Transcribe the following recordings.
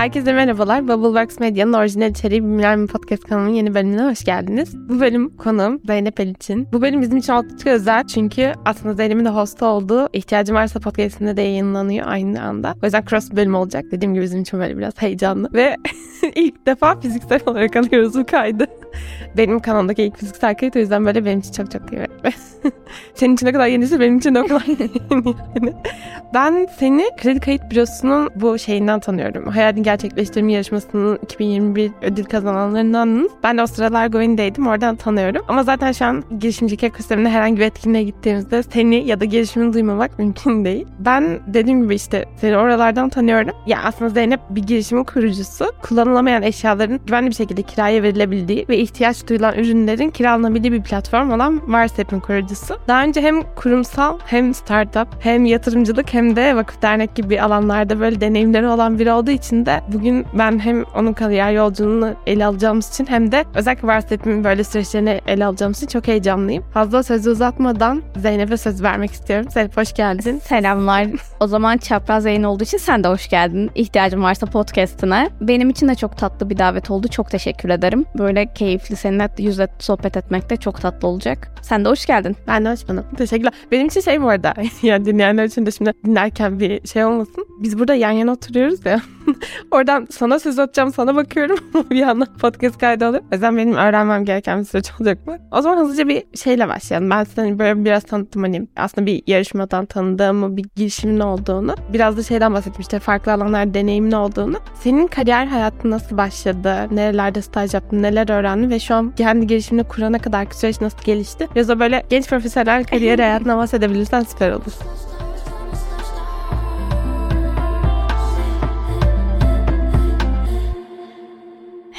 Herkese merhabalar. Bubbleworks Medya'nın orijinal içeriği Bilimler mi Podcast kanalının yeni bölümüne hoş geldiniz. Bu bölüm konuğum Zeynep Eliçin. Bu bölüm bizim için oldukça özel çünkü aslında Zeynep'in de hostu olduğu İhtiyacım Varsa podcastinde de yayınlanıyor aynı anda. O yüzden cross bölüm olacak. Dediğim gibi bizim için böyle biraz heyecanlı. Ve ilk defa fiziksel olarak alıyoruz bu kaydı. Benim kanalımdaki ilk fiziksel kayıt o yüzden böyle benim için çok çok iyi. Senin için ne kadar yenisi benim için o kadar yeni. ben seni Kredi Kayıt Bürosu'nun bu şeyinden tanıyorum. Hayalini gerçekleştirme yarışmasının 2021 ödül kazananlarından. Ben de o sıralar Govin'deydim. Oradan tanıyorum. Ama zaten şu an girişimcilik ekosisteminde herhangi bir etkinliğe gittiğimizde seni ya da girişimini duymamak mümkün değil. Ben dediğim gibi işte seni oralardan tanıyorum. Ya aslında Zeynep bir girişimin kurucusu. Kullanılamayan eşyaların güvenli bir şekilde kiraya verilebildiği ve ihtiyaç duyulan ürünlerin kiralanabildiği bir platform olan Varsep'in kurucusu. Daha önce hem kurumsal hem startup hem yatırımcılık hem de vakıf dernek gibi alanlarda böyle deneyimleri olan biri olduğu için de bugün ben hem onun kariyer yolculuğunu ele alacağımız için hem de özellikle Varsep'in böyle süreçlerini ele alacağımız için çok heyecanlıyım. Fazla sözü uzatmadan Zeynep'e söz vermek istiyorum. Zeynep hoş geldin. Selamlar. O zaman çapraz yayın olduğu için sen de hoş geldin. İhtiyacım varsa podcastine. Benim için de çok tatlı bir davet oldu. Çok teşekkür ederim. Böyle keyifli seninle yüzle sohbet etmek de çok tatlı olacak. Sen de hoş geldin. Ben de hoş buldum. Teşekkürler. Benim için şey bu arada yani dinleyenler için de şimdi dinlerken bir şey olmasın. Biz burada yan yana oturuyoruz ya. Oradan sana söz atacağım sana bakıyorum bir yandan podcast kaydı alıyorum. O yüzden benim öğrenmem gereken bir süreç olacak mı? O zaman hızlıca bir şeyle başlayalım. Ben seni böyle biraz tanıttım hani aslında bir yarışmadan tanıdığımı, bir girişimin olduğunu. Biraz da şeyden bahsettim işte farklı alanlar deneyimin olduğunu. Senin kariyer hayatın nasıl başladı? Nerelerde staj yaptın? Neler öğrendin? Ve şu an kendi girişimini kurana kadar süreç nasıl gelişti? Biraz da böyle genç profesyonel kariyer hayatına bahsedebilirsen süper olur.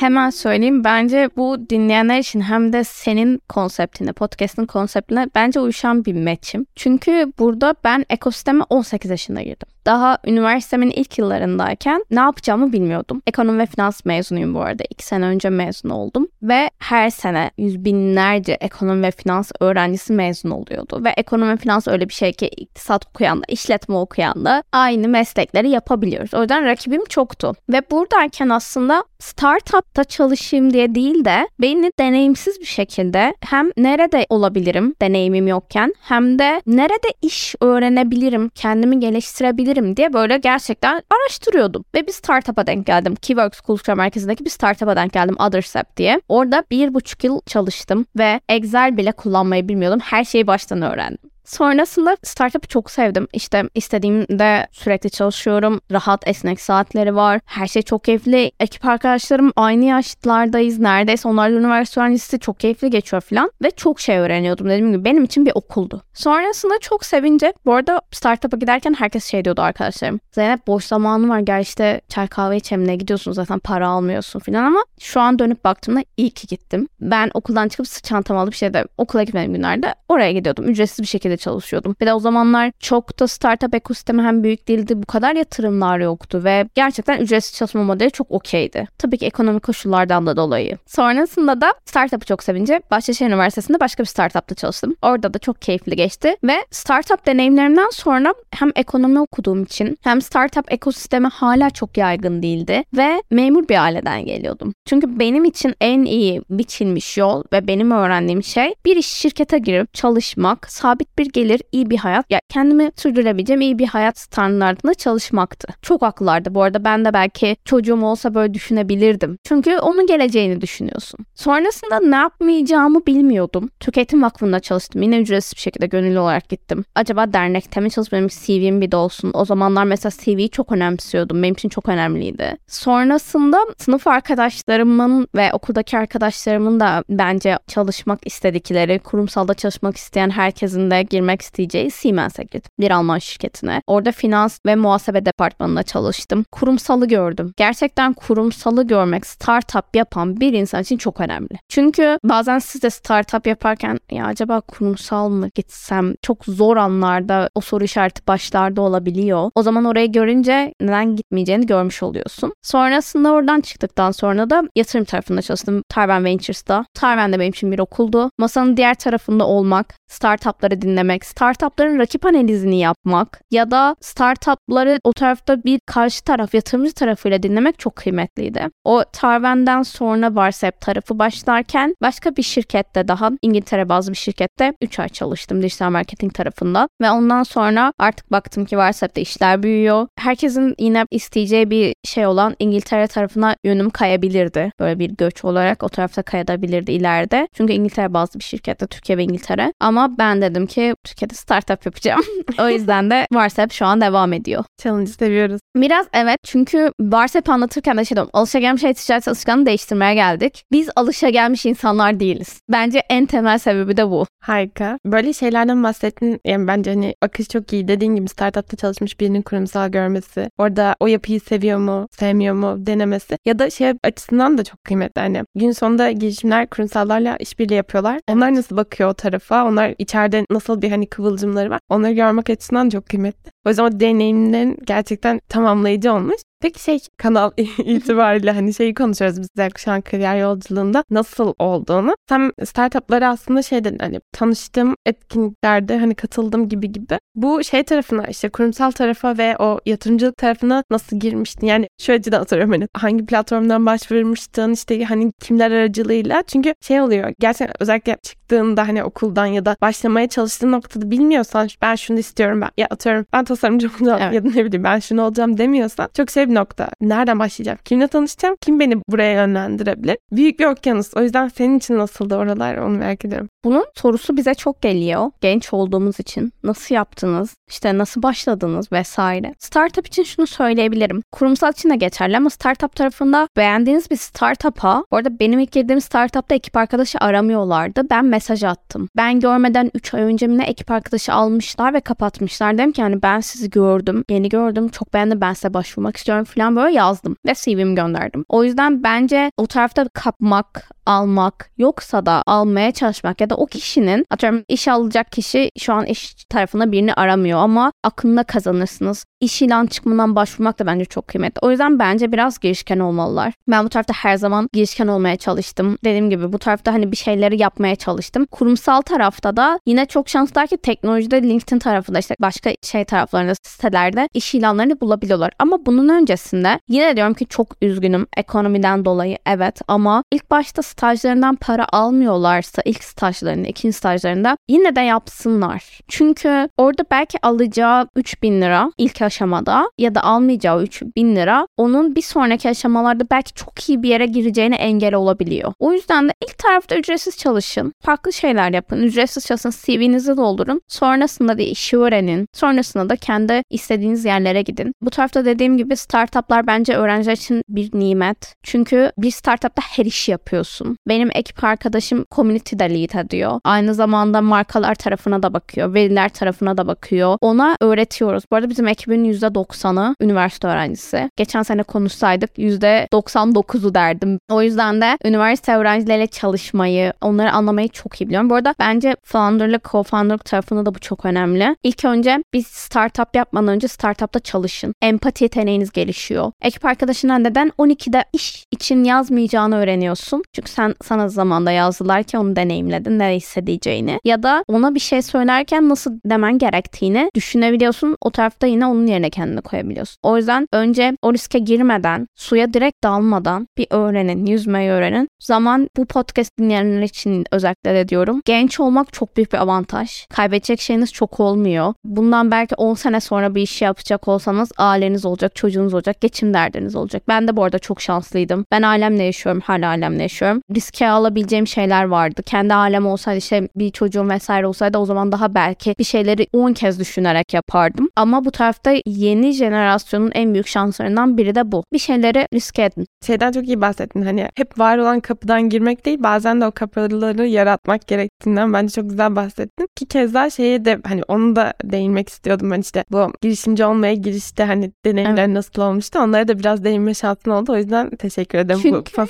Hemen söyleyeyim. Bence bu dinleyenler için hem de senin konseptine, podcast'ın konseptine bence uyuşan bir match'im. Çünkü burada ben ekosisteme 18 yaşında girdim. Daha üniversitemin ilk yıllarındayken ne yapacağımı bilmiyordum. Ekonomi ve finans mezunuyum bu arada. İki sene önce mezun oldum. Ve her sene yüz binlerce ekonomi ve finans öğrencisi mezun oluyordu. Ve ekonomi ve finans öyle bir şey ki iktisat okuyan da, işletme okuyan da aynı meslekleri yapabiliyoruz. O yüzden rakibim çoktu. Ve buradayken aslında startupta çalışayım diye değil de beni deneyimsiz bir şekilde hem nerede olabilirim deneyimim yokken hem de nerede iş öğrenebilirim, kendimi geliştirebilirim diye böyle gerçekten araştırıyordum. Ve bir startup'a denk geldim. Keyworks Kultura Merkezi'ndeki bir startup'a denk geldim Othersap diye. Orada bir buçuk yıl çalıştım ve Excel bile kullanmayı bilmiyordum. Her şeyi baştan öğrendim. Sonrasında startup'ı çok sevdim. İşte istediğimde sürekli çalışıyorum. Rahat esnek saatleri var. Her şey çok keyifli. Ekip arkadaşlarım aynı yaşlardayız. Neredeyse onlar da üniversite öğrencisi çok keyifli geçiyor falan. Ve çok şey öğreniyordum. Dediğim gibi benim için bir okuldu. Sonrasında çok sevince bu arada startup'a giderken herkes şey diyordu arkadaşlarım. Zeynep boş zamanı var gel işte çay kahve içelim ne gidiyorsun zaten para almıyorsun falan ama şu an dönüp baktığımda iyi ki gittim. Ben okuldan çıkıp çantamı alıp şeyde okula gitmediğim günlerde oraya gidiyordum. Ücretsiz bir şekilde çalışıyordum. Bir de o zamanlar çok da startup ekosistemi hem büyük değildi. Bu kadar yatırımlar yoktu ve gerçekten ücretsiz çalışma modeli çok okeydi. Tabii ki ekonomik koşullardan da dolayı. Sonrasında da startup'ı çok sevince Bahçeşehir Üniversitesi'nde başka bir startup'ta çalıştım. Orada da çok keyifli geçti ve startup deneyimlerimden sonra hem ekonomi okuduğum için hem startup ekosistemi hala çok yaygın değildi ve memur bir aileden geliyordum. Çünkü benim için en iyi biçilmiş yol ve benim öğrendiğim şey bir iş şirkete girip çalışmak, sabit bir gelir, iyi bir hayat, ya kendimi sürdürebileceğim iyi bir hayat standartında çalışmaktı. Çok haklılardı bu arada. Ben de belki çocuğum olsa böyle düşünebilirdim. Çünkü onun geleceğini düşünüyorsun. Sonrasında ne yapmayacağımı bilmiyordum. Tüketim Vakfı'nda çalıştım. Yine ücretsiz bir şekilde gönüllü olarak gittim. Acaba dernekte mi çalışmam, CV'm bir de olsun. O zamanlar mesela CV'yi çok önemsiyordum. Benim için çok önemliydi. Sonrasında sınıf arkadaşlarımın ve okuldaki arkadaşlarımın da bence çalışmak istedikleri, kurumsalda çalışmak isteyen herkesin de girmek isteyeceği Siemens'e gittim. Bir Alman şirketine. Orada finans ve muhasebe departmanında çalıştım. Kurumsalı gördüm. Gerçekten kurumsalı görmek, startup yapan bir insan için çok önemli. Çünkü bazen siz de startup yaparken ya acaba kurumsal mı gitsem çok zor anlarda o soru işareti başlarda olabiliyor. O zaman orayı görünce neden gitmeyeceğini görmüş oluyorsun. Sonrasında oradan çıktıktan sonra da yatırım tarafında çalıştım. Tarven Ventures'da. Tarven de benim için bir okuldu. Masanın diğer tarafında olmak, startupları dinlemek dinlemek, startupların rakip analizini yapmak ya da startupları o tarafta bir karşı taraf, yatırımcı tarafıyla dinlemek çok kıymetliydi. O Tarven'den sonra Varsep tarafı başlarken başka bir şirkette daha İngiltere bazı bir şirkette 3 ay çalıştım dijital marketing tarafında ve ondan sonra artık baktım ki Varsep'te işler büyüyor. Herkesin yine isteyeceği bir şey olan İngiltere tarafına yönüm kayabilirdi. Böyle bir göç olarak o tarafta kayabilirdi ileride. Çünkü İngiltere bazı bir şirkette Türkiye ve İngiltere. Ama ben dedim ki Türkiye'de startup yapacağım. o yüzden de Varsep şu an devam ediyor. Challenge'ı seviyoruz. Biraz evet çünkü Varsep anlatırken de şey diyorum. Alışagelmiş e-ticaret alışkanlığını değiştirmeye geldik. Biz alışagelmiş insanlar değiliz. Bence en temel sebebi de bu. Harika. Böyle şeylerden bahsettin. Yani bence hani akış çok iyi. Dediğin gibi startupta çalışmış birinin kurumsal görmesi. Orada o yapıyı seviyor mu, sevmiyor mu denemesi. Ya da şey açısından da çok kıymetli. Hani gün sonunda girişimler kurumsallarla işbirliği yapıyorlar. Onlar nasıl bakıyor o tarafa? Onlar içeride nasıl bir hani kıvılcımları var? Onları görmek açısından çok kıymetli. O yüzden o deneyimlerin gerçekten tamamlayıcı olmuş. Peki şey kanal itibariyle hani şeyi konuşuyoruz biz de kuşağın kariyer yolculuğunda nasıl olduğunu. Sen startuplara aslında şey dedin hani tanıştım etkinliklerde hani katıldım gibi gibi. Bu şey tarafına işte kurumsal tarafa ve o yatırımcılık tarafına nasıl girmiştin? Yani şu açıdan soruyorum hani hangi platformdan başvurmuştun işte hani kimler aracılığıyla? Çünkü şey oluyor gerçekten özellikle çıktığında hani okuldan ya da başlamaya çalıştığın noktada bilmiyorsan ben şunu istiyorum ben ya atıyorum ben tasarımcı olacağım evet. ya da ne bileyim ben şunu olacağım demiyorsan çok şey bir nokta. Nereden başlayacağım? Kimle tanışacağım? Kim beni buraya yönlendirebilir? Büyük bir okyanus. O yüzden senin için nasıldı oralar onu merak ediyorum. Bunun sorusu bize çok geliyor. Genç olduğumuz için. Nasıl yaptınız? İşte nasıl başladınız vesaire. Startup için şunu söyleyebilirim. Kurumsal için de geçerli ama startup tarafında beğendiğiniz bir startup'a, bu arada benim ilk girdiğim startupta ekip arkadaşı aramıyorlardı. Ben mesaj attım. Ben görmeden 3 ay önce ne ekip arkadaşı almışlar ve kapatmışlar. Dedim ki yani ben sizi gördüm, yeni gördüm, çok beğendim ben size başvurmak istiyorum falan böyle yazdım ve CV'mi gönderdim. O yüzden bence o tarafta kapmak, almak yoksa da almaya çalışmak ya da o kişinin atıyorum iş alacak kişi şu an iş tarafına birini aramıyor ama aklında kazanırsınız. İş ilan çıkmadan başvurmak da bence çok kıymetli. O yüzden bence biraz girişken olmalılar. Ben bu tarafta her zaman girişken olmaya çalıştım. Dediğim gibi bu tarafta hani bir şeyleri yapmaya çalıştım. Kurumsal tarafta da yine çok şanslılar ki teknolojide LinkedIn tarafında işte başka şey taraflarında sitelerde iş ilanlarını bulabiliyorlar. Ama bunun öncesinde yine diyorum ki çok üzgünüm ekonomiden dolayı evet ama ilk başta stajlarından para almıyorlarsa ilk stajlarında, ikinci stajlarında yine de yapsınlar. Çünkü orada belki alacağı 3000 lira ilk aşamada ya da almayacağı 3000 lira onun bir sonraki aşamalarda belki çok iyi bir yere gireceğine engel olabiliyor. O yüzden de ilk tarafta ücretsiz çalışın. Farklı şeyler yapın. Ücretsiz çalışın. CV'nizi doldurun. Sonrasında da işi öğrenin. Sonrasında da kendi istediğiniz yerlere gidin. Bu tarafta dediğim gibi startuplar bence öğrenciler için bir nimet. Çünkü bir startupta her işi yapıyorsun. Benim ekip arkadaşım community'de lead ediyor. Aynı zamanda markalar tarafına da bakıyor. Veriler tarafına da bakıyor. Ona öğretiyoruz. Bu arada bizim ekibin %90'ı üniversite öğrencisi. Geçen sene konuşsaydık %99'u derdim. O yüzden de üniversite öğrencileriyle çalışmayı, onları anlamayı çok iyi biliyorum. Bu arada bence founderlık, co-founderlık tarafında da bu çok önemli. İlk önce biz startup yapmadan önce startupta çalışın. Empati yeteneğiniz gelişiyor. Ekip arkadaşına neden 12'de iş için yazmayacağını öğreniyorsun. Çünkü sen sana zamanda yazdılar ki onu deneyimledin ne hissedeceğini. Ya da ona bir şey söylerken nasıl demen gerektiğini düşünebiliyorsun. O tarafta yine onun yerine kendini koyabiliyorsun. O yüzden önce o riske girmeden, suya direkt dalmadan bir öğrenin, yüzmeyi öğrenin. Zaman bu podcast dinleyenler için özellikle de diyorum. Genç olmak çok büyük bir avantaj. Kaybedecek şeyiniz çok olmuyor. Bundan belki 10 sene sonra bir iş yapacak olsanız aileniz olacak, çocuğunuz olacak, geçim derdiniz olacak. Ben de bu arada çok şanslıydım. Ben ailemle yaşıyorum, hala ailemle yaşıyorum. Riske alabileceğim şeyler vardı. Kendi ailem olsaydı işte bir çocuğum vesaire olsaydı o zaman daha belki bir şeyleri 10 kez düşünerek yapardım. Ama bu tarafta yeni jenerasyonun en büyük şanslarından biri de bu. Bir şeyleri riske edin. Şeyden çok iyi bahsettin. Hani hep var olan kapıdan girmek değil bazen de o kapıları yaratmak gerektiğinden bence çok güzel bahsettin. Ki keza şeye de hani onu da değinmek istiyordum ben işte bu girişimci olmaya girişte hani deneyimler evet. nasıl olmuştu onlara da biraz değinme şansın oldu. O yüzden teşekkür ederim. Çünkü, bu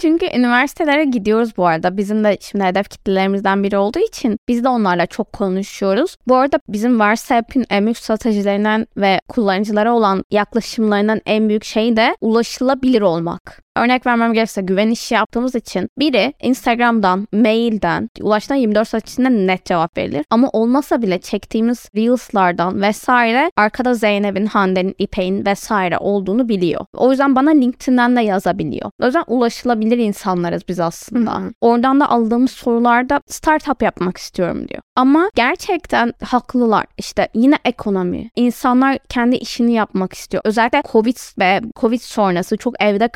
çünkü üniversitelere gidiyoruz bu arada. Bizim de şimdi hedef kitlelerimizden biri olduğu için biz de onlarla çok konuşuyoruz. Bu arada bizim WhatsApp'in en büyük stratejilerinden ve kullanıcılara olan yaklaşımlarından en büyük şey de ulaşılabilir olmak. Örnek vermem gerekirse güven işi yaptığımız için biri Instagram'dan, mailden ulaştan 24 saat içinde net cevap verilir. Ama olmasa bile çektiğimiz Reels'lardan vesaire arkada Zeynep'in, Hande'nin, İpek'in vesaire olduğunu biliyor. O yüzden bana LinkedIn'den de yazabiliyor. O yüzden ulaşılabilir insanlarız biz aslında. Hı-hı. Oradan da aldığımız sorularda startup yapmak istiyorum diyor. Ama gerçekten haklılar. İşte yine ekonomi. İnsanlar kendi işini yapmak istiyor. Özellikle Covid ve Covid sonrası çok evde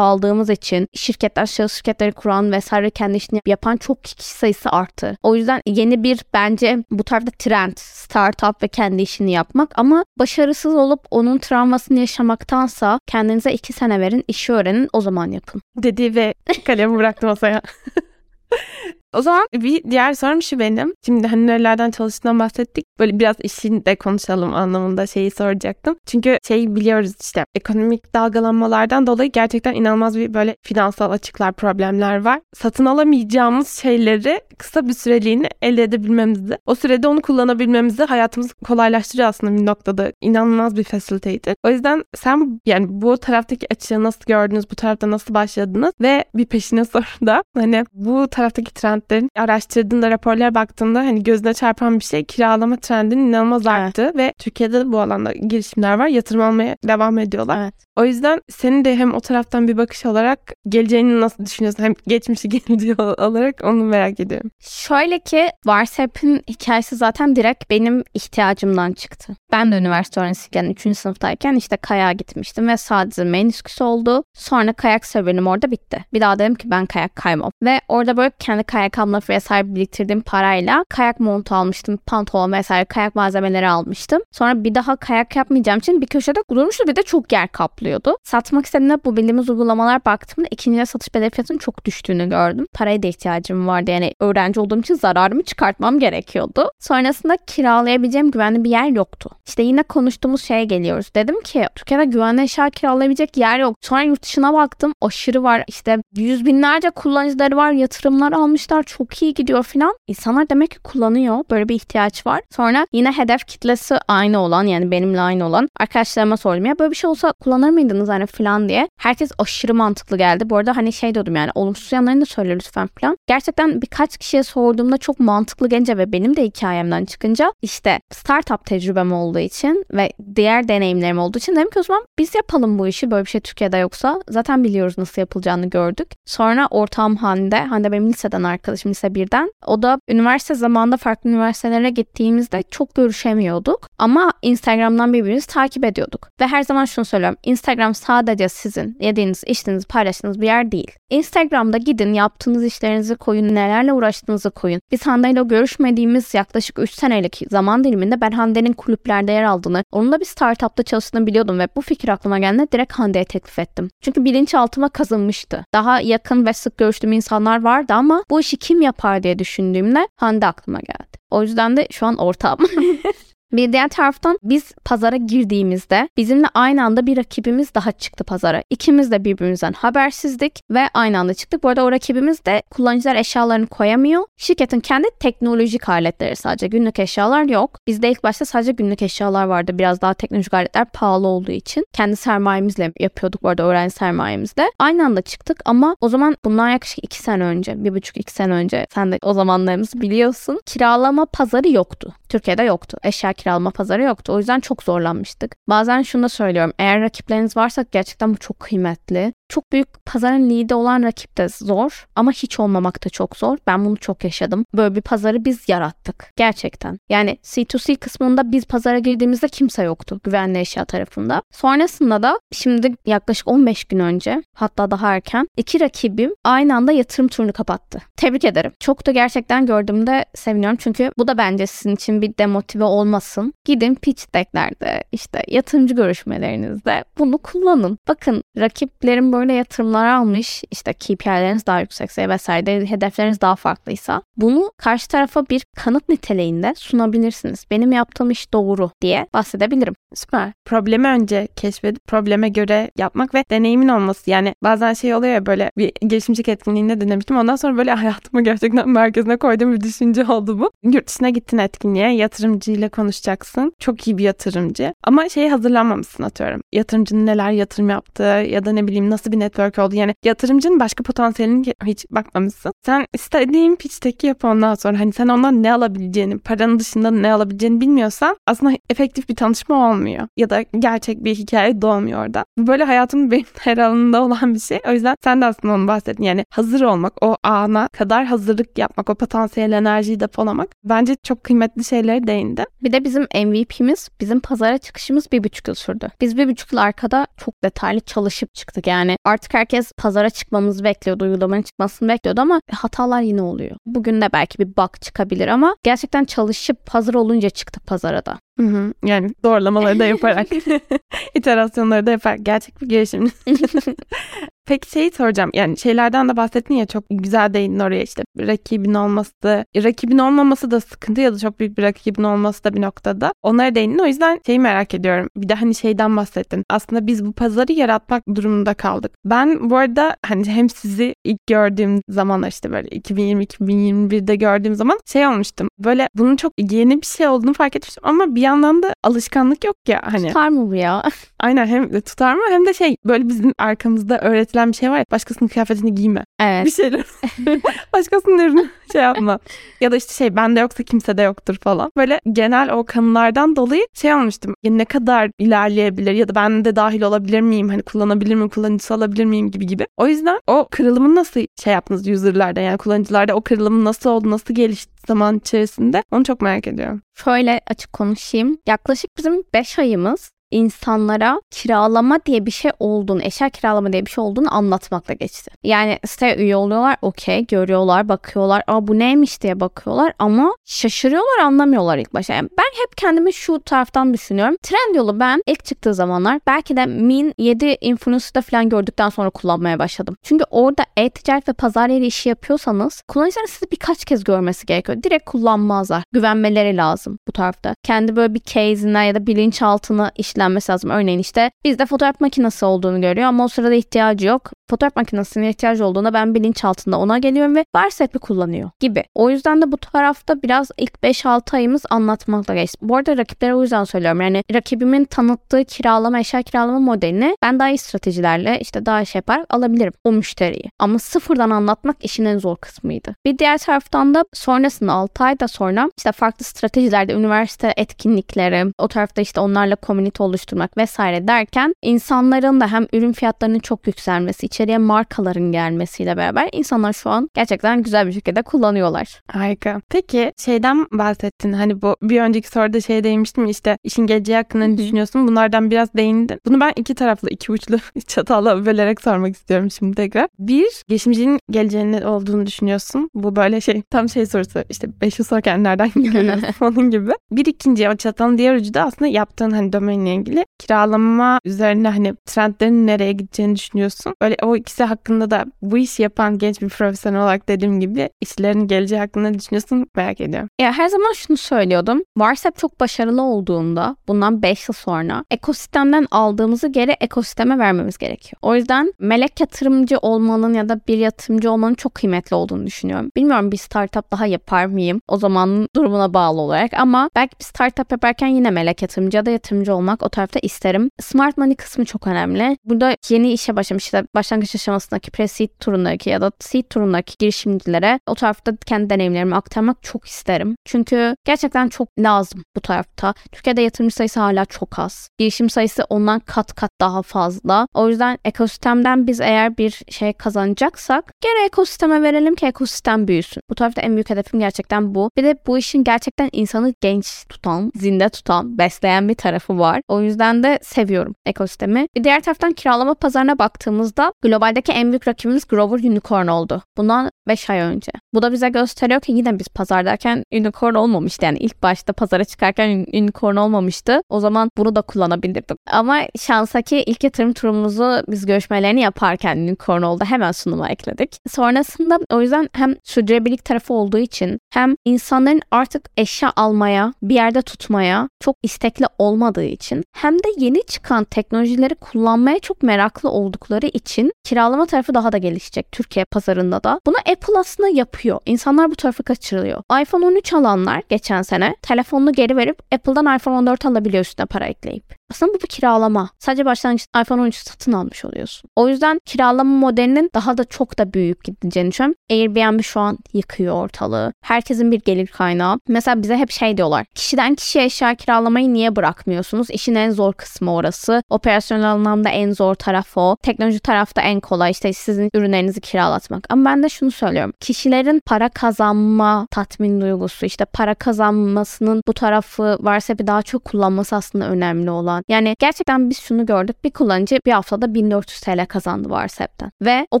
kaldığımız için şirketler, şahıs şirketleri kuran vesaire kendi işini yapan çok kişi sayısı arttı. O yüzden yeni bir bence bu tarafta trend startup ve kendi işini yapmak ama başarısız olup onun travmasını yaşamaktansa kendinize iki sene verin, işi öğrenin, o zaman yapın. Dedi ve kalemi bıraktım masaya. O zaman bir diğer sorum şu benim. Şimdi hani nerelerden çalıştığından bahsettik. Böyle biraz işini de konuşalım anlamında şeyi soracaktım. Çünkü şey biliyoruz işte ekonomik dalgalanmalardan dolayı gerçekten inanılmaz bir böyle finansal açıklar, problemler var. Satın alamayacağımız şeyleri kısa bir süreliğine elde edebilmemizi, o sürede onu kullanabilmemizi hayatımızı kolaylaştırıyor aslında bir noktada. İnanılmaz bir facilitator. O yüzden sen yani bu taraftaki açığı nasıl gördünüz, bu tarafta nasıl başladınız ve bir peşine soruda hani bu taraftaki trend trendlerin araştırdığında raporlara baktığında hani gözüne çarpan bir şey kiralama trendinin inanılmaz arttı evet. ve Türkiye'de de bu alanda girişimler var. Yatırım almaya devam ediyorlar. Evet. O yüzden senin de hem o taraftan bir bakış olarak geleceğini nasıl düşünüyorsun hem geçmişi geleceği olarak onu merak ediyorum. Şöyle ki Varsap'ın hikayesi zaten direkt benim ihtiyacımdan çıktı. Ben de üniversite öğrencisiyken 3. sınıftayken işte kayağa gitmiştim ve sadece menisküs oldu. Sonra kayak serüvenim orada bitti. Bir daha dedim ki ben kayak kaymam. Ve orada böyle kendi kayak alma vesaire biriktirdiğim parayla kayak montu almıştım. Pantolon vesaire kayak malzemeleri almıştım. Sonra bir daha kayak yapmayacağım için bir köşede durmuştu bir de çok yer kaplıyordu. Satmak istediğimde bu bildiğimiz uygulamalar baktığımda ikinci satış bedel fiyatının çok düştüğünü gördüm. Paraya da ihtiyacım vardı. Yani öğrenci olduğum için zararımı çıkartmam gerekiyordu. Sonrasında kiralayabileceğim güvenli bir yer yoktu. İşte yine konuştuğumuz şeye geliyoruz. Dedim ki Türkiye'de güvenli eşya kiralayabilecek yer yok. Sonra yurt dışına baktım. Aşırı var. İşte yüz binlerce kullanıcıları var. Yatırımlar almışlar. Çok iyi gidiyor filan. İnsanlar demek ki kullanıyor. Böyle bir ihtiyaç var. Sonra yine hedef kitlesi aynı olan yani benimle aynı olan arkadaşlarıma sordum. Ya böyle bir şey olsa kullanır mıydınız hani filan diye. Herkes aşırı mantıklı geldi. Bu arada hani şey diyordum yani olumsuz yanlarını da söyle lütfen filan. Gerçekten birkaç kişiye sorduğumda çok mantıklı gelince ve benim de hikayemden çıkınca işte startup tecrübem oldu olduğu için ve diğer deneyimlerim olduğu için dedim ki o zaman biz yapalım bu işi böyle bir şey Türkiye'de yoksa. Zaten biliyoruz nasıl yapılacağını gördük. Sonra ortağım Hande, Hande benim liseden arkadaşım lise birden. O da üniversite zamanında farklı üniversitelere gittiğimizde çok görüşemiyorduk. Ama Instagram'dan birbirimizi takip ediyorduk. Ve her zaman şunu söylüyorum. Instagram sadece sizin yediğiniz, içtiğiniz, paylaştığınız bir yer değil. Instagram'da gidin yaptığınız işlerinizi koyun, nelerle uğraştığınızı koyun. Biz Hande ile görüşmediğimiz yaklaşık 3 senelik zaman diliminde ben Hande'nin kulüplerde yer aldığını, onunla bir startupta çalıştığını biliyordum ve bu fikir aklıma geldiğinde direkt Hande'ye teklif ettim. Çünkü bilinçaltıma kazınmıştı. Daha yakın ve sık görüştüğüm insanlar vardı ama bu işi kim yapar diye düşündüğümde Hande aklıma geldi. O yüzden de şu an ortağım. Bir diğer taraftan biz pazara girdiğimizde bizimle aynı anda bir rakibimiz daha çıktı pazara. İkimiz de birbirimizden habersizdik ve aynı anda çıktık. Bu arada o rakibimiz de kullanıcılar eşyalarını koyamıyor. Şirketin kendi teknolojik aletleri sadece günlük eşyalar yok. Bizde ilk başta sadece günlük eşyalar vardı. Biraz daha teknolojik aletler pahalı olduğu için. Kendi sermayemizle yapıyorduk bu arada öğrenci sermayemizle. Aynı anda çıktık ama o zaman bundan yaklaşık iki sene önce, bir buçuk iki sene önce sen de o zamanlarımızı biliyorsun. Kiralama pazarı yoktu. Türkiye'de yoktu. Eşya kiralama pazarı yoktu. O yüzden çok zorlanmıştık. Bazen şunu da söylüyorum. Eğer rakipleriniz varsa gerçekten bu çok kıymetli. Çok büyük pazarın lidi olan rakip de zor ama hiç olmamak da çok zor. Ben bunu çok yaşadım. Böyle bir pazarı biz yarattık. Gerçekten. Yani C2C kısmında biz pazara girdiğimizde kimse yoktu güvenli eşya tarafında. Sonrasında da şimdi yaklaşık 15 gün önce hatta daha erken iki rakibim aynı anda yatırım turunu kapattı. Tebrik ederim. Çok da gerçekten gördüğümde seviniyorum çünkü bu da bence sizin için bir demotive olmasın. Gidin pitch decklerde işte yatırımcı görüşmelerinizde bunu kullanın. Bakın rakiplerin böyle yatırımlar almış işte KPI'leriniz daha yüksekse vesaire hedefleriniz daha farklıysa bunu karşı tarafa bir kanıt niteliğinde sunabilirsiniz. Benim yaptığım iş doğru diye bahsedebilirim. Süper. Problemi önce keşfedip probleme göre yapmak ve deneyimin olması. Yani bazen şey oluyor ya böyle bir girişimcilik etkinliğinde denemiştim. Ondan sonra böyle hayatımı gerçekten merkezine koyduğum bir düşünce oldu bu. Yurt dışına gittin etkinliğe yatırımcıyla konuşacaksın. Çok iyi bir yatırımcı. Ama şeyi hazırlanmamışsın atıyorum. Yatırımcının neler yatırım yaptığı ya da ne bileyim nasıl bir network oldu? Yani yatırımcının başka potansiyelini hiç bakmamışsın. Sen istediğin pitch'teki yap ondan sonra hani sen ondan ne alabileceğini, paranın dışında ne alabileceğini bilmiyorsan aslında efektif bir tanışma olmuyor. Ya da gerçek bir hikaye doğmuyor orada. Bu böyle hayatımın benim her alanında olan bir şey. O yüzden sen de aslında onu bahsettin. Yani hazır olmak, o ana kadar hazırlık yapmak, o potansiyel enerjiyi depolamak bence çok kıymetli şeylere değindi. Bir de bizim MVP'miz, bizim pazara çıkışımız bir buçuk yıl sürdü. Biz bir buçuk yıl arkada çok detaylı çalışıp çıktık. Yani artık herkes pazara çıkmamızı bekliyordu, uygulamanın çıkmasını bekliyordu ama hatalar yine oluyor. Bugün de belki bir bug çıkabilir ama gerçekten çalışıp hazır olunca çıktık pazara da. Hı hı. Yani doğrulamaları da yaparak, iterasyonları da yaparak gerçek bir gelişim. Peki şeyi soracağım. Yani şeylerden de bahsettin ya çok güzel değindin oraya işte rakibin olması, rakibin olmaması da sıkıntı ya da çok büyük bir rakibin olması da bir noktada. Onlara değindin. O yüzden şeyi merak ediyorum. Bir de hani şeyden bahsettin. Aslında biz bu pazarı yaratmak durumunda kaldık. Ben bu arada hani hem sizi ilk gördüğüm zamanlar işte böyle 2020-2021'de gördüğüm zaman şey olmuştum. Böyle bunun çok yeni bir şey olduğunu fark etmiştim ama bir yandan da alışkanlık yok ya hani. Tutar mı bu ya? Aynen hem de tutar mı hem de şey böyle bizim arkamızda öğretilen bir şey var ya başkasının kıyafetini giyme. Evet. Bir şeyler. başkasının ürünü şey yapma. ya da işte şey bende yoksa kimse de yoktur falan. Böyle genel o kanılardan dolayı şey olmuştum. Ya ne kadar ilerleyebilir ya da ben de dahil olabilir miyim? Hani kullanabilir miyim? Kullanıcısı olabilir miyim gibi gibi. O yüzden o kırılımı nasıl şey yaptınız user'larda yani kullanıcılarda o kırılımı nasıl oldu? Nasıl gelişti? zaman içerisinde onu çok merak ediyorum. Şöyle açık konuşayım. Yaklaşık bizim 5 ayımız insanlara kiralama diye bir şey olduğunu, eşya kiralama diye bir şey olduğunu anlatmakla geçti. Yani siteye üye oluyorlar, okey, görüyorlar, bakıyorlar, aa bu neymiş diye bakıyorlar ama şaşırıyorlar, anlamıyorlar ilk başta. Yani ben hep kendimi şu taraftan düşünüyorum. Trendyol'u ben ilk çıktığı zamanlar belki de Min 7 influencer'da falan gördükten sonra kullanmaya başladım. Çünkü orada e-ticaret ve pazar yeri işi yapıyorsanız kullanıcıların sizi birkaç kez görmesi gerekiyor. Direkt kullanmazlar. Güvenmeleri lazım bu tarafta. Kendi böyle bir case'inden ya da bilinçaltına iş işlenmesi lazım. Örneğin işte bizde fotoğraf makinesi olduğunu görüyor ama o sırada ihtiyacı yok. Fotoğraf makinesine ihtiyacı olduğunda ben bilinç altında ona geliyorum ve hep kullanıyor gibi. O yüzden de bu tarafta biraz ilk 5-6 ayımız anlatmakla geçti. Bu arada rakiplere o yüzden söylüyorum. Yani rakibimin tanıttığı kiralama, eşya kiralama modelini ben daha iyi stratejilerle işte daha şey yapar alabilirim o müşteriyi. Ama sıfırdan anlatmak işin en zor kısmıydı. Bir diğer taraftan da sonrasında 6 ayda sonra işte farklı stratejilerde üniversite etkinlikleri, o tarafta işte onlarla komünite oluşturmak vesaire derken insanların da hem ürün fiyatlarının çok yükselmesi, içeriye markaların gelmesiyle beraber insanlar şu an gerçekten güzel bir şekilde kullanıyorlar. Harika. Peki şeyden bahsettin hani bu bir önceki soruda şey demiştim işte işin geleceği hakkında ne düşünüyorsun? Bunlardan biraz değindin. Bunu ben iki taraflı, iki uçlu çatalla bölerek sormak istiyorum şimdi tekrar. Bir, girişimcinin geleceğinin olduğunu düşünüyorsun. Bu böyle şey tam şey sorusu işte 500 sorken nereden görüyorsun onun gibi. Bir ikinci o çatalın diğer ucu da aslında yaptığın hani domainle ilgili kiralama üzerine hani trendlerin nereye gideceğini düşünüyorsun. Böyle o ikisi hakkında da bu işi yapan genç bir profesyonel olarak dediğim gibi işlerin geleceği hakkında düşünüyorsun merak ediyorum. Ya her zaman şunu söylüyordum. WhatsApp çok başarılı olduğunda bundan 5 yıl sonra ekosistemden aldığımızı geri ekosisteme vermemiz gerekiyor. O yüzden melek yatırımcı olmanın ya da bir yatırımcı olmanın çok kıymetli olduğunu düşünüyorum. Bilmiyorum bir startup daha yapar mıyım o zamanın durumuna bağlı olarak ama belki bir startup yaparken yine melek yatırımcı ya da yatırımcı olmak o tarafta isterim. Smart money kısmı çok önemli. Burada yeni işe başlamış işte başlangıç aşamasındaki pre-seed turundaki ya da seed turundaki girişimcilere o tarafta kendi deneyimlerimi aktarmak çok isterim. Çünkü gerçekten çok lazım bu tarafta. Türkiye'de yatırımcı sayısı hala çok az. Girişim sayısı ondan kat kat daha fazla. O yüzden ekosistemden biz eğer bir şey kazanacaksak gene ekosisteme verelim ki ekosistem büyüsün. Bu tarafta en büyük hedefim gerçekten bu. Bir de bu işin gerçekten insanı genç tutan, zinde tutan, besleyen bir tarafı var. O yüzden de seviyorum ekosistemi. Bir diğer taraftan kiralama pazarına baktığımızda globaldeki en büyük rakibimiz Grover Unicorn oldu. Bundan 5 ay önce. Bu da bize gösteriyor ki yine biz pazardayken unicorn olmamıştı. Yani ilk başta pazara çıkarken unicorn olmamıştı. O zaman bunu da kullanabilirdim. Ama şansa ki ilk yatırım turumuzu biz görüşmelerini yaparken unicorn oldu. Hemen sunuma ekledik. Sonrasında o yüzden hem sürdürülebilirlik tarafı olduğu için hem insanların artık eşya almaya, bir yerde tutmaya çok istekli olmadığı için hem de yeni çıkan teknolojileri kullanmaya çok meraklı oldukları için kiralama tarafı daha da gelişecek Türkiye pazarında da. Bunu Apple aslında yapıyor. İnsanlar bu tarafı kaçırılıyor. iPhone 13 alanlar geçen sene telefonunu geri verip Apple'dan iPhone 14 alabiliyor üstüne para ekleyip. Aslında bu bir kiralama. Sadece başlangıç iPhone 13 satın almış oluyorsun. O yüzden kiralama modelinin daha da çok da büyüyüp gideceğini düşünüyorum. Airbnb şu an yıkıyor ortalığı. Herkesin bir gelir kaynağı. Mesela bize hep şey diyorlar. Kişiden kişiye eşya kiralamayı niye bırakmıyorsunuz? İşin en zor kısmı orası. Operasyonel anlamda en zor taraf o. Teknoloji tarafta en kolay işte sizin ürünlerinizi kiralatmak. Ama ben de şunu söylüyorum. Kişilerin para kazanma tatmin duygusu işte para kazanmasının bu tarafı varsa bir daha çok kullanması aslında önemli olan. Yani gerçekten biz şunu gördük. Bir kullanıcı bir haftada 1400 TL kazandı WhatsApp'ten. Ve o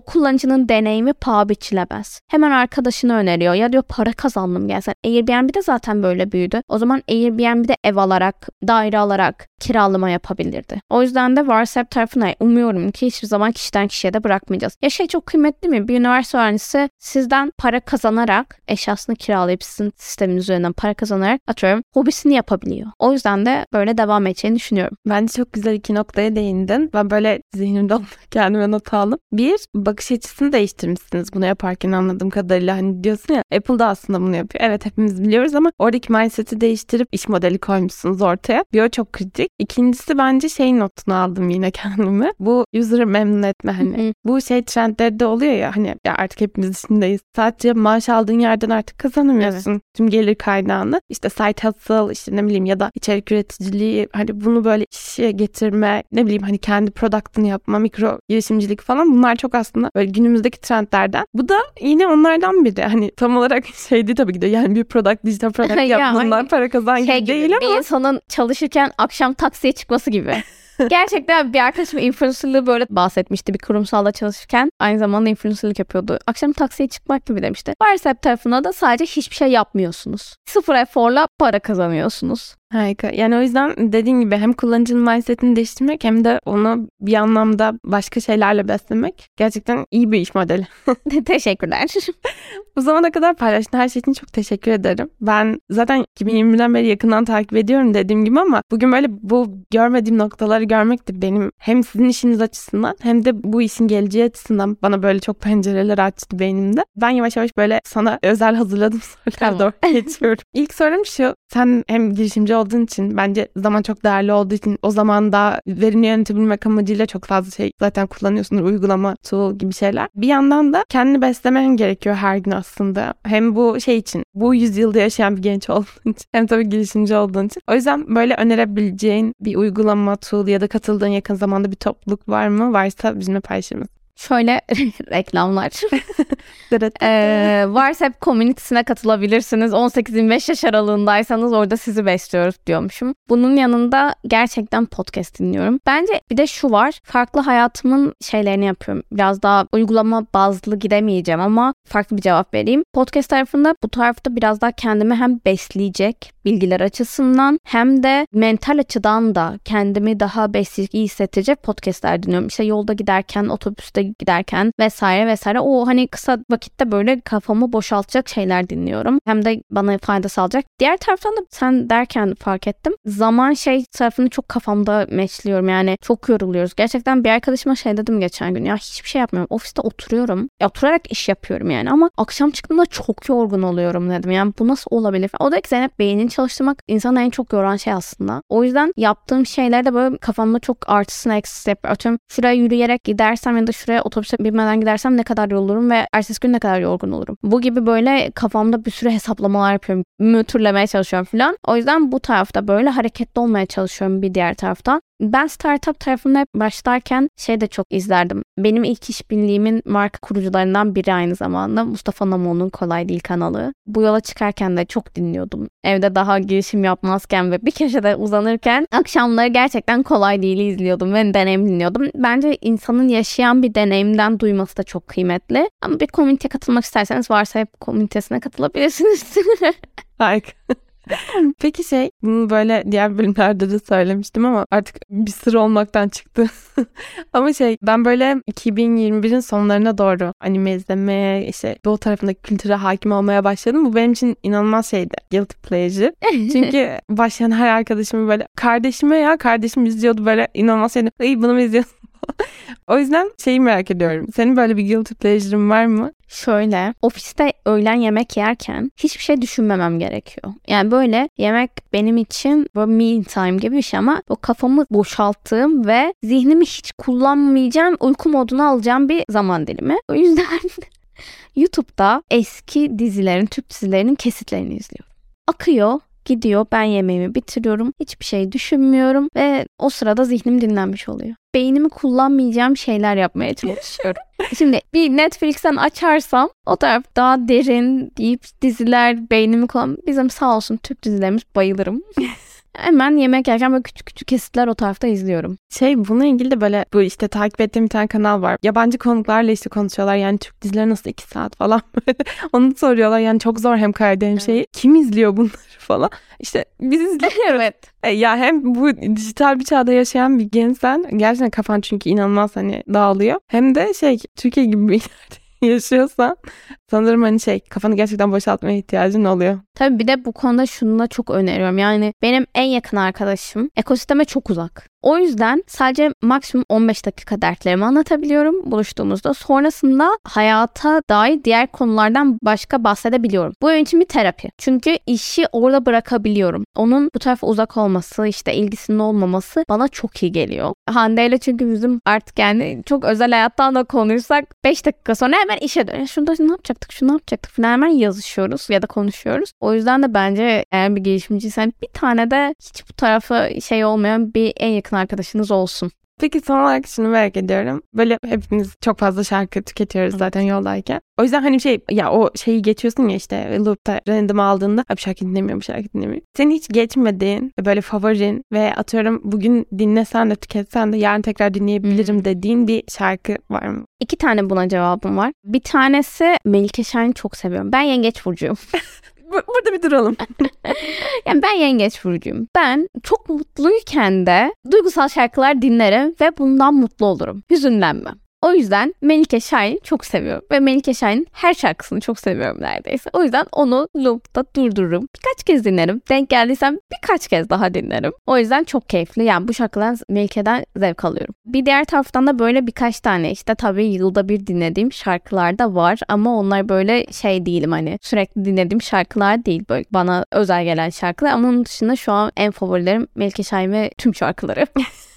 kullanıcının deneyimi paha biçilemez. Hemen arkadaşını öneriyor. Ya diyor para kazandım gelsen. Airbnb'de zaten böyle büyüdü. O zaman Airbnb'de ev alarak, daire alarak kiralama yapabilirdi. O yüzden de WhatsApp tarafına umuyorum ki hiçbir zaman kişiden kişiye de bırakmayacağız. Ya şey çok kıymetli mi? Bir üniversite öğrencisi sizden para kazanarak eşyasını kiralayıp sizin sistemin üzerinden para kazanarak atıyorum hobisini yapabiliyor. O yüzden de böyle devam edeceğini düşünüyorum. Bence çok güzel iki noktaya değindin. Ben böyle zihnimde kendime not aldım. Bir, bakış açısını değiştirmişsiniz bunu yaparken anladığım kadarıyla. Hani diyorsun ya Apple da aslında bunu yapıyor. Evet hepimiz biliyoruz ama oradaki mindset'i değiştirip iş modeli koymuşsunuz ortaya. Bir o çok kritik. İkincisi bence şey notunu aldım yine kendime. Bu user'ı memnun etme hani. bu şey trendlerde oluyor ya hani ya artık hepimiz içindeyiz. Sadece maaş aldığın yerden artık kazanamıyorsun. Evet. Tüm gelir kaynağını. İşte site hustle işte ne bileyim ya da içerik üreticiliği hani bunu böyle işe getirme ne bileyim hani kendi product'ını yapma mikro girişimcilik falan bunlar çok aslında böyle günümüzdeki trendlerden. Bu da yine onlardan biri. Hani tam olarak şeydi tabii ki de yani bir product dijital product yapmandan para kazan şey gibi değil ama. Bir insanın çalışırken akşam taksiye çıkması gibi. Gerçekten bir arkadaşım influencerlığı böyle bahsetmişti bir kurumsalda çalışırken. Aynı zamanda influencerlık yapıyordu. Akşam taksiye çıkmak gibi demişti. WhatsApp tarafında da sadece hiçbir şey yapmıyorsunuz. Sıfır eforla para kazanıyorsunuz. Harika. Yani o yüzden dediğin gibi hem kullanıcının mindsetini değiştirmek hem de onu bir anlamda başka şeylerle beslemek gerçekten iyi bir iş modeli. Teşekkürler. Bu zamana kadar paylaştığın her şey için çok teşekkür ederim. Ben zaten 2020'den beri yakından takip ediyorum dediğim gibi ama bugün böyle bu görmediğim noktaları görmek de benim hem sizin işiniz açısından hem de bu işin geleceği açısından bana böyle çok pencereler açtı beynimde. Ben yavaş yavaş böyle sana özel hazırladım sorulara tamam. doğru geçiyorum. İlk sorum şu. Sen hem girişimci olduğun için bence zaman çok değerli olduğu için o zaman da verimli yönetebilmek amacıyla çok fazla şey zaten kullanıyorsunuz. Uygulama, tool gibi şeyler. Bir yandan da kendini beslemen gerekiyor her gün aslında. Hem bu şey için, bu yüzyılda yaşayan bir genç olduğun için hem tabii girişimci olduğun için. O yüzden böyle önerebileceğin bir uygulama, tool ya da katıldığın yakın zamanda bir topluluk var mı? Varsa bizimle paylaşır mısın? Şöyle reklamlar. ee, WhatsApp komünitesine katılabilirsiniz. 18-25 yaş aralığındaysanız orada sizi besliyoruz diyormuşum. Bunun yanında gerçekten podcast dinliyorum. Bence bir de şu var. Farklı hayatımın şeylerini yapıyorum. Biraz daha uygulama bazlı gidemeyeceğim ama farklı bir cevap vereyim. Podcast tarafında bu tarafta biraz daha kendimi hem besleyecek bilgiler açısından hem de mental açıdan da kendimi daha besleyici iyi hissedecek podcastler dinliyorum. İşte yolda giderken, otobüste giderken vesaire vesaire o hani kısa vakitte böyle kafamı boşaltacak şeyler dinliyorum. Hem de bana fayda sağlayacak. Diğer taraftan da sen derken fark ettim. Zaman şey tarafını çok kafamda meçliyorum yani çok yoruluyoruz. Gerçekten bir arkadaşıma şey dedim geçen gün ya hiçbir şey yapmıyorum. Ofiste oturuyorum. Ya, oturarak iş yapıyorum yani ama akşam çıktığımda çok yorgun oluyorum dedim. Yani bu nasıl olabilir? O da ki Zeynep beynin çalıştırmak insanı en çok yoran şey aslında. O yüzden yaptığım şeylerde böyle kafamda çok artısını eksisi yapıyorum. Atıyorum şuraya yürüyerek gidersem ya da şuraya otobüse binmeden gidersem ne kadar yorulurum ve ertesi gün ne kadar yorgun olurum. Bu gibi böyle kafamda bir sürü hesaplamalar yapıyorum. Mütürlemeye çalışıyorum falan. O yüzden bu tarafta böyle hareketli olmaya çalışıyorum bir diğer tarafta. Ben startup tarafında hep başlarken şey de çok izlerdim. Benim ilk iş birliğimin marka kurucularından biri aynı zamanda Mustafa Namo'nun Kolay Değil kanalı. Bu yola çıkarken de çok dinliyordum. Evde daha girişim yapmazken ve bir köşede uzanırken akşamları gerçekten Kolay Değil'i izliyordum ve deneyim dinliyordum. Bence insanın yaşayan bir deneyimden duyması da çok kıymetli. Ama bir komüniteye katılmak isterseniz varsa hep komünitesine katılabilirsiniz. Harika. Peki şey bunu böyle diğer bölümlerde de söylemiştim ama artık bir sır olmaktan çıktı. ama şey ben böyle 2021'in sonlarına doğru anime izlemeye işte doğu tarafındaki kültüre hakim olmaya başladım. Bu benim için inanılmaz şeydi. Guilty pleasure. Çünkü başlayan her arkadaşımı böyle kardeşime ya kardeşim izliyordu böyle inanılmaz şeydi. İyi bunu mu izliyorsun? o yüzden şeyi merak ediyorum. Senin böyle bir guilty pleasure'ın var mı? Şöyle ofiste öğlen yemek yerken hiçbir şey düşünmemem gerekiyor. Yani böyle yemek benim için böyle me time gibi bir şey ama o kafamı boşalttığım ve zihnimi hiç kullanmayacağım uyku moduna alacağım bir zaman dilimi. O yüzden YouTube'da eski dizilerin, Türk dizilerinin kesitlerini izliyorum. Akıyor gidiyor ben yemeğimi bitiriyorum hiçbir şey düşünmüyorum ve o sırada zihnim dinlenmiş oluyor. Beynimi kullanmayacağım şeyler yapmaya çalışıyorum. Şimdi bir Netflix'ten açarsam o taraf daha derin deyip diziler beynimi kullan. Bizim sağ olsun Türk dizilerimiz bayılırım. Hemen yemek yerken böyle küçük küçük kesitler o tarafta izliyorum. Şey bununla ilgili de böyle bu işte takip ettiğim bir tane kanal var. Yabancı konuklarla işte konuşuyorlar. Yani Türk dizileri nasıl iki saat falan. Onu soruyorlar. Yani çok zor hem kaydedeyim evet. şeyi. Kim izliyor bunları falan. İşte biz izliyoruz. evet. E, ya hem bu dijital bir çağda yaşayan bir gençsen gerçekten kafan çünkü inanılmaz hani dağılıyor. Hem de şey Türkiye gibi bir yerde yaşıyorsan sanırım hani şey kafanı gerçekten boşaltmaya ihtiyacın oluyor. Tabii bir de bu konuda şunu da çok öneriyorum. Yani benim en yakın arkadaşım ekosisteme çok uzak. O yüzden sadece maksimum 15 dakika dertlerimi anlatabiliyorum buluştuğumuzda. Sonrasında hayata dair diğer konulardan başka bahsedebiliyorum. Bu benim için bir terapi. Çünkü işi orada bırakabiliyorum. Onun bu tarafa uzak olması, işte ilgisinin olmaması bana çok iyi geliyor. Hande ile çünkü bizim artık yani çok özel hayattan da konuşsak 5 dakika sonra hemen işe dön. Şunu da ne yapacaktık, şunu yapacaktık falan hemen yazışıyoruz ya da konuşuyoruz. O yüzden de bence eğer bir gelişimciysen bir tane de hiç bu tarafa şey olmayan bir en yakın arkadaşınız olsun. Peki son olarak şunu merak ediyorum. Böyle hepimiz çok fazla şarkı tüketiyoruz zaten yoldayken. O yüzden hani şey ya o şeyi geçiyorsun ya işte loop'ta random aldığında bir şarkı dinlemiyorum, şarkı dinlemiyorum. Senin hiç geçmediğin böyle favorin ve atıyorum bugün dinlesen de tüketsen de yarın tekrar dinleyebilirim dediğin bir şarkı var mı? İki tane buna cevabım var. Bir tanesi Melike Şahin'i çok seviyorum. Ben yengeç burcuyum. burada bir duralım. yani ben yengeç burcuyum. Ben çok mutluyken de duygusal şarkılar dinlerim ve bundan mutlu olurum. Hüzünlenmem. O yüzden Melike Şahin çok seviyorum. Ve Melike Şahin'in her şarkısını çok seviyorum neredeyse. O yüzden onu loop'ta durdururum. Birkaç kez dinlerim. Denk geldiysem birkaç kez daha dinlerim. O yüzden çok keyifli. Yani bu şarkıdan Melike'den zevk alıyorum. Bir diğer taraftan da böyle birkaç tane işte tabii yılda bir dinlediğim şarkılar da var. Ama onlar böyle şey değilim hani sürekli dinlediğim şarkılar değil. Böyle bana özel gelen şarkılar. Ama onun dışında şu an en favorilerim Melike Şahin ve tüm şarkıları.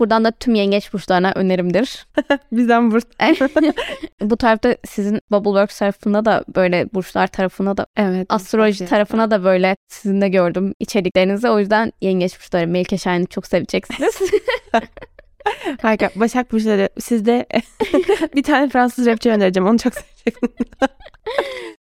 Buradan da tüm yengeç burçlarına önerimdir. Bizden burs. Bu tarafta sizin Bubbleworks tarafında da böyle burçlar tarafında da evet, astroloji tarafına da böyle sizin de gördüm içeriklerinizi. O yüzden yengeç burçları Melike Şahin'i çok seveceksiniz. Harika. Başak Burçları sizde bir tane Fransız rapçi önereceğim. Onu çok seveceksiniz.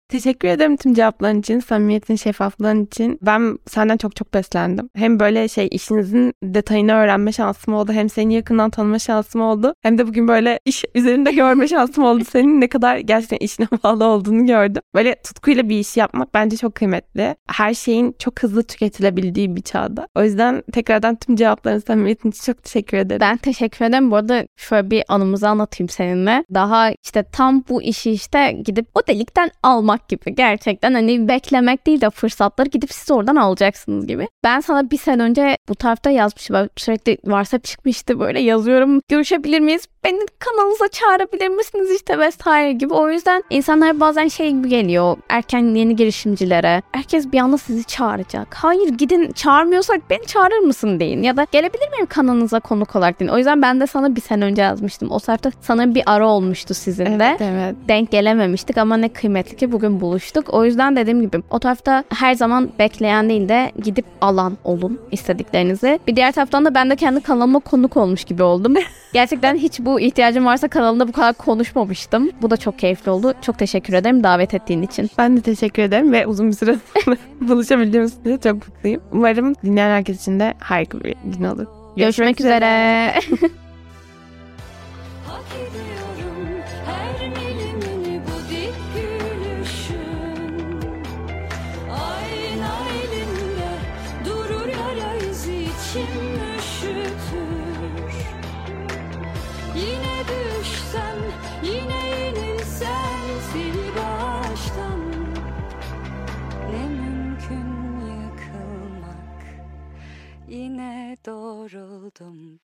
Teşekkür ederim tüm cevapların için, samimiyetin, şeffaflığın için. Ben senden çok çok beslendim. Hem böyle şey işinizin detayını öğrenme şansım oldu. Hem seni yakından tanıma şansım oldu. Hem de bugün böyle iş üzerinde görme şansım oldu. Senin ne kadar gerçekten işine bağlı olduğunu gördüm. Böyle tutkuyla bir iş yapmak bence çok kıymetli. Her şeyin çok hızlı tüketilebildiği bir çağda. O yüzden tekrardan tüm cevapların, samimiyetin için çok teşekkür ederim. Ben teşekkür ederim. Bu arada şöyle bir anımızı anlatayım seninle. Daha işte tam bu işi işte gidip o delikten almak almak gibi gerçekten hani beklemek değil de fırsatları gidip siz oradan alacaksınız gibi. Ben sana bir sene önce bu tarafta yazmışım. Sürekli WhatsApp çıkmıştı böyle yazıyorum. Görüşebilir miyiz? Beni kanalınıza çağırabilir misiniz işte vesaire gibi. O yüzden insanlar bazen şey gibi geliyor. Erken yeni girişimcilere. Herkes bir anda sizi çağıracak. Hayır gidin çağırmıyorsak beni çağırır mısın deyin. Ya da gelebilir miyim kanalınıza konuk olarak deyin. O yüzden ben de sana bir sene önce yazmıştım. O tarafta sana bir ara olmuştu sizinle. Evet, evet. Denk gelememiştik ama ne kıymetli ki bugün bugün buluştuk. O yüzden dediğim gibi o tarafta her zaman bekleyen değil de gidip alan olun istediklerinizi. Bir diğer taraftan da ben de kendi kanalıma konuk olmuş gibi oldum. Gerçekten hiç bu ihtiyacım varsa kanalımda bu kadar konuşmamıştım. Bu da çok keyifli oldu. Çok teşekkür ederim davet ettiğin için. Ben de teşekkür ederim ve uzun bir süre buluşabildiğimiz için çok mutluyum. Umarım dinleyen herkes için de harika bir gün olur. Görüşmek, Görüşmek üzere. üzere. doğruldum.